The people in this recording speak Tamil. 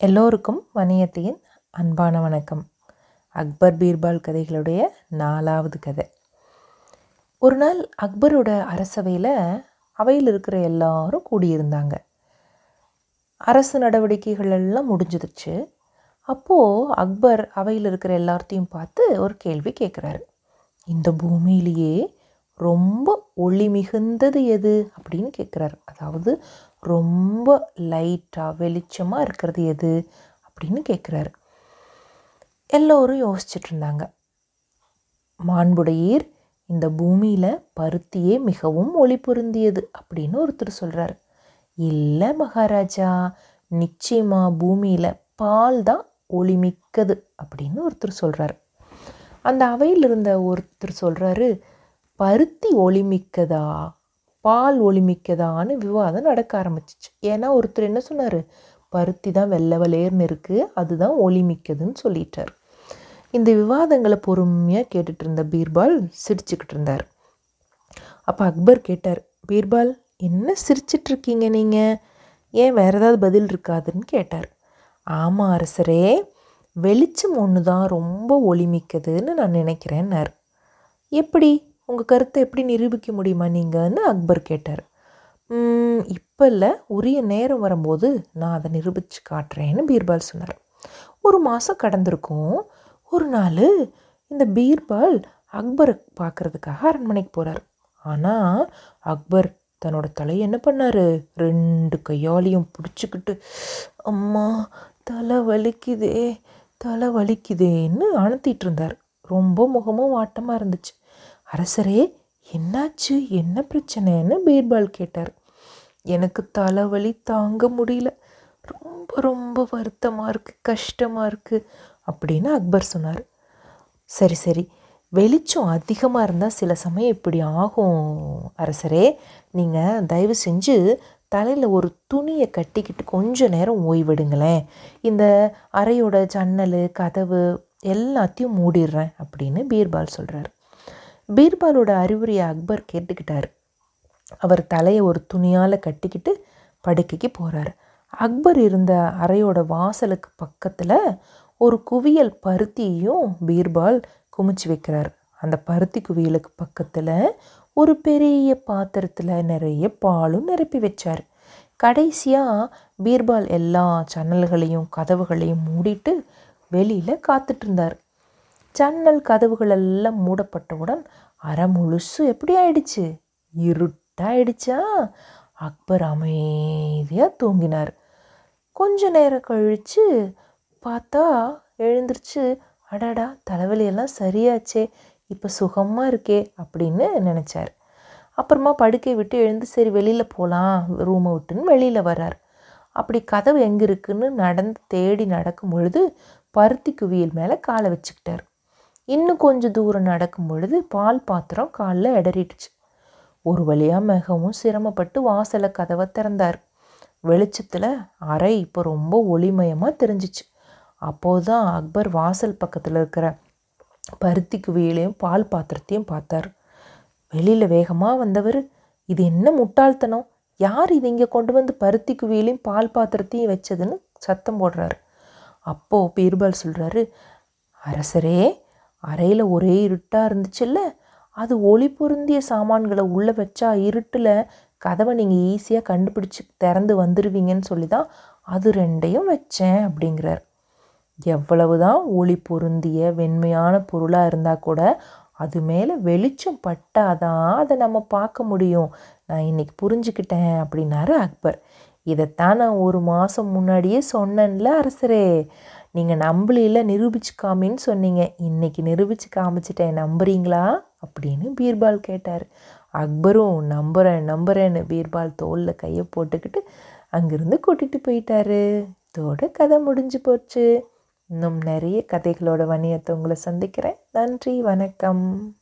எல்லோருக்கும் வணியத்தியின் அன்பான வணக்கம். அக்பர் பீர்பால் கதைகளுடைய நாலாவது கதை. ஒரு நாள் அக்பரோட அரசவையில் அவையில் இருக்கிற எல்லாரும் கூடியிருந்தாங்க. அரசு நடவடிக்கைகள் எல்லாம் முடிஞ்சிருச்சு அப்போது அக்பர் அவையில் இருக்கிற எல்லார்த்தையும் பார்த்து ஒரு கேள்வி கேட்குறாரு இந்த பூமியிலேயே ரொம்ப ஒளி மிகுந்தது எது அப்படின்னு கேட்குறாரு. அதாவது ரொம்ப லைட்டாக வெளிச்சமாக இருக்கிறது எது அப்படின்னு கேட்குறாரு. எல்லோரும் யோசிச்சுட்டு இருந்தாங்க. மாண்புடையீர் இந்த பூமியில் பருத்தியே மிகவும் ஒளி பொருந்தியது அப்படின்னு ஒருத்தர் சொல்கிறாரு இல்லை மகாராஜா நிச்சயமாக பூமியில் பால் தான் ஒளிமிக்கது அப்படின்னு ஒருத்தர் சொல்கிறார் அந்த அவையில் இருந்த ஒருத்தர் சொல்கிறாரு பருத்தி ஒளிமிக்கதா? பால் ஒளிமிக்கதான்னு விவாதம் நடக்க ஆரம்பிச்சிச்சு. ஏன்னா ஒருத்தர் என்ன சொன்னார்? பருத்தி தான் வெள்ளை வலையர்னு இருக்குது அதுதான் ஒளிமிக்கதுன்னு சொல்லிட்டார். இந்த விவாதங்களை பொறுமையாக கேட்டுட்டு இருந்த பீர்பால் சிரிச்சுக்கிட்டு இருந்தார். அப்போ அக்பர் கேட்டார் பீர்பால் என்ன சிரிச்சிட்ருக்கீங்க நீங்கள் ஏன் வேறு ஏதாவது பதில் இருக்காதுன்னு கேட்டார். ஆமாம் அரசரே வெளிச்சம் ஒன்று தான் ரொம்ப ஒளிமிக்கதுன்னு நான் நினைக்கிறேன்னார். எப்படி? உங்கள் கருத்தை எப்படி நிரூபிக்க முடியுமா? நீங்கன்னு அக்பர் கேட்டார். இப்போ இல்லை உரிய நேரம் வரும்போது நான் அதை நிரூபித்து காட்டுறேன்னு பீர்பால் சொன்னார். ஒரு மாதம் கடந்திருக்கும். ஒரு நாள் இந்த பீர்பால் அக்பரை பார்க்குறதுக்காக அரண்மனைக்கு போகிறார் ஆனால் அக்பர் தன்னோட தலையை என்ன பண்ணார்? ரெண்டு கையாலையும் பிடிச்சிக்கிட்டு அம்மா தலை வலிக்குதே தலை வலிக்குதேன்னு அணுத்திட்டு இருந்தார். ரொம்ப முகமும் வாட்டமாக இருந்துச்சு. அரசரே என்னாச்சு? என்ன பிரச்சனைன்னு பீர்பால் கேட்டார். எனக்கு தலைவலி தாங்க முடியல. ரொம்ப ரொம்ப வருத்தமாக இருக்குது கஷ்டமாக இருக்குது அப்படின்னு அக்பர் சொன்னார். சரி சரி. வெளிச்சம் அதிகமாக இருந்தால் சில சமயம் இப்படி ஆகும் அரசரே. நீங்கள் தயவு செஞ்சு தலையில் ஒரு துணியை கட்டிக்கிட்டு கொஞ்ச நேரம் ஓய்வெடுங்களேன். இந்த அறையோட ஜன்னல் கதவு எல்லாத்தையும் மூடிடுறேன் அப்படின்னு பீர்பால் சொல்கிறார் பீர்பாலோட அறிவுரையை அக்பர் கேட்டுக்கிட்டார். அவர் தலையை ஒரு துணியால் கட்டிக்கிட்டு படுக்கைக்கு போகிறார் அக்பர் இருந்த அறையோட வாசலுக்கு பக்கத்தில் ஒரு குவியல் பருத்தியையும் பீர்பால் குமிச்சு வைக்கிறார். அந்த பருத்தி குவியலுக்கு பக்கத்தில் ஒரு பெரிய பாத்திரத்தில் நிறைய பாலும் நிரப்பி வச்சார். கடைசியாக பீர்பால் எல்லா ஜன்னல்களையும் கதவுகளையும் மூடிட்டு வெளியில் காத்துட்ருந்தார் இருந்தார். ஜன்னல் கதவுகள் எல்லாம் மூடப்பட்டவுடன் அரை முழுசு எப்படி ஆயிடுச்சு? இருட்டாயிடுச்சா? அக்பர் அமைதியாக தூங்கினார். கொஞ்ச நேரம் கழித்து பார்த்தா எழுந்திரிச்சு அடாடா தலைவலியெல்லாம் சரியாச்சே இப்போ சுகமாக இருக்கே அப்படின்னு நினச்சார். அப்புறமா படுக்கை விட்டு எழுந்து சரி வெளியில் போகலாம் ரூமை விட்டுன்னு வெளியில் வர்றார். அப்படி கதவு எங்கே இருக்குன்னு நடந்து தேடி நடக்கும் பொழுது பருத்தி குவியல் மேலே காலை வச்சுக்கிட்டார். இன்னும் கொஞ்சம் தூரம் நடக்கும் பொழுது பால் பாத்திரம் காலில் இடறிடுச்சு ஒரு வழியாக மிகவும் சிரமப்பட்டு வாசலை கதவை திறந்தார். வெளிச்சத்தில் அறை இப்போ ரொம்ப ஒளிமயமாக தெரிஞ்சிச்சு. அப்போது தான் அக்பர் வாசல் பக்கத்தில் இருக்கிற பருத்தி குவியலையும் பால் பாத்திரத்தையும் பார்த்தார். வெளியில் வேகமாக வந்தவர் இது என்ன முட்டாள்தனம்? யார் இது இங்கே கொண்டு வந்து பருத்தி குவியலையும் பால் பாத்திரத்தையும் வச்சதுன்னு சத்தம் போடுறாரு. அப்போது பீர்பால் சொல்கிறாரு அரசரே அறையில் ஒரே இருட்டாக இருந்துச்சுல்ல? அது ஒளி பொருந்திய சாமான்களை உள்ளே வச்சா இருட்டில் கதவை நீங்கள் ஈஸியாக கண்டுபிடிச்சி திறந்து வந்துடுவீங்கன்னு சொல்லி தான் அது ரெண்டையும் வச்சேன் அப்படிங்கிறார். எவ்வளவு தான் ஒளி பொருந்திய வெண்மையான பொருளாக இருந்தால் கூட அது மேலே வெளிச்சம் பட்டாதான் அதை நம்ம பார்க்க முடியும். நான் இன்னைக்கு புரிஞ்சுக்கிட்டேன் அப்படின்னாரு அக்பர். இதைத்தான் நான் ஒரு மாதம் முன்னாடியே சொன்னேன்ல அரசரே. நீங்கள் நம்பலையில் நிரூபிச்சு காமின்னு சொன்னீங்க. இன்னைக்கு நிரூபிச்சு காமிச்சிட்டேன் நம்புறீங்களா? அப்படின்னு பீர்பால் கேட்டார். அக்பரும் நம்புகிறேன் நம்புகிறேன்னு பீர்பால் தோளில் கையை போட்டுக்கிட்டு அங்கேருந்து கூட்டிகிட்டு போயிட்டாரு. இதோட கதை முடிஞ்சு போச்சு. இன்னும் நிறைய கதைகளோட வணியத்தை உங்களை சந்திக்கிறேன். நன்றி வணக்கம்.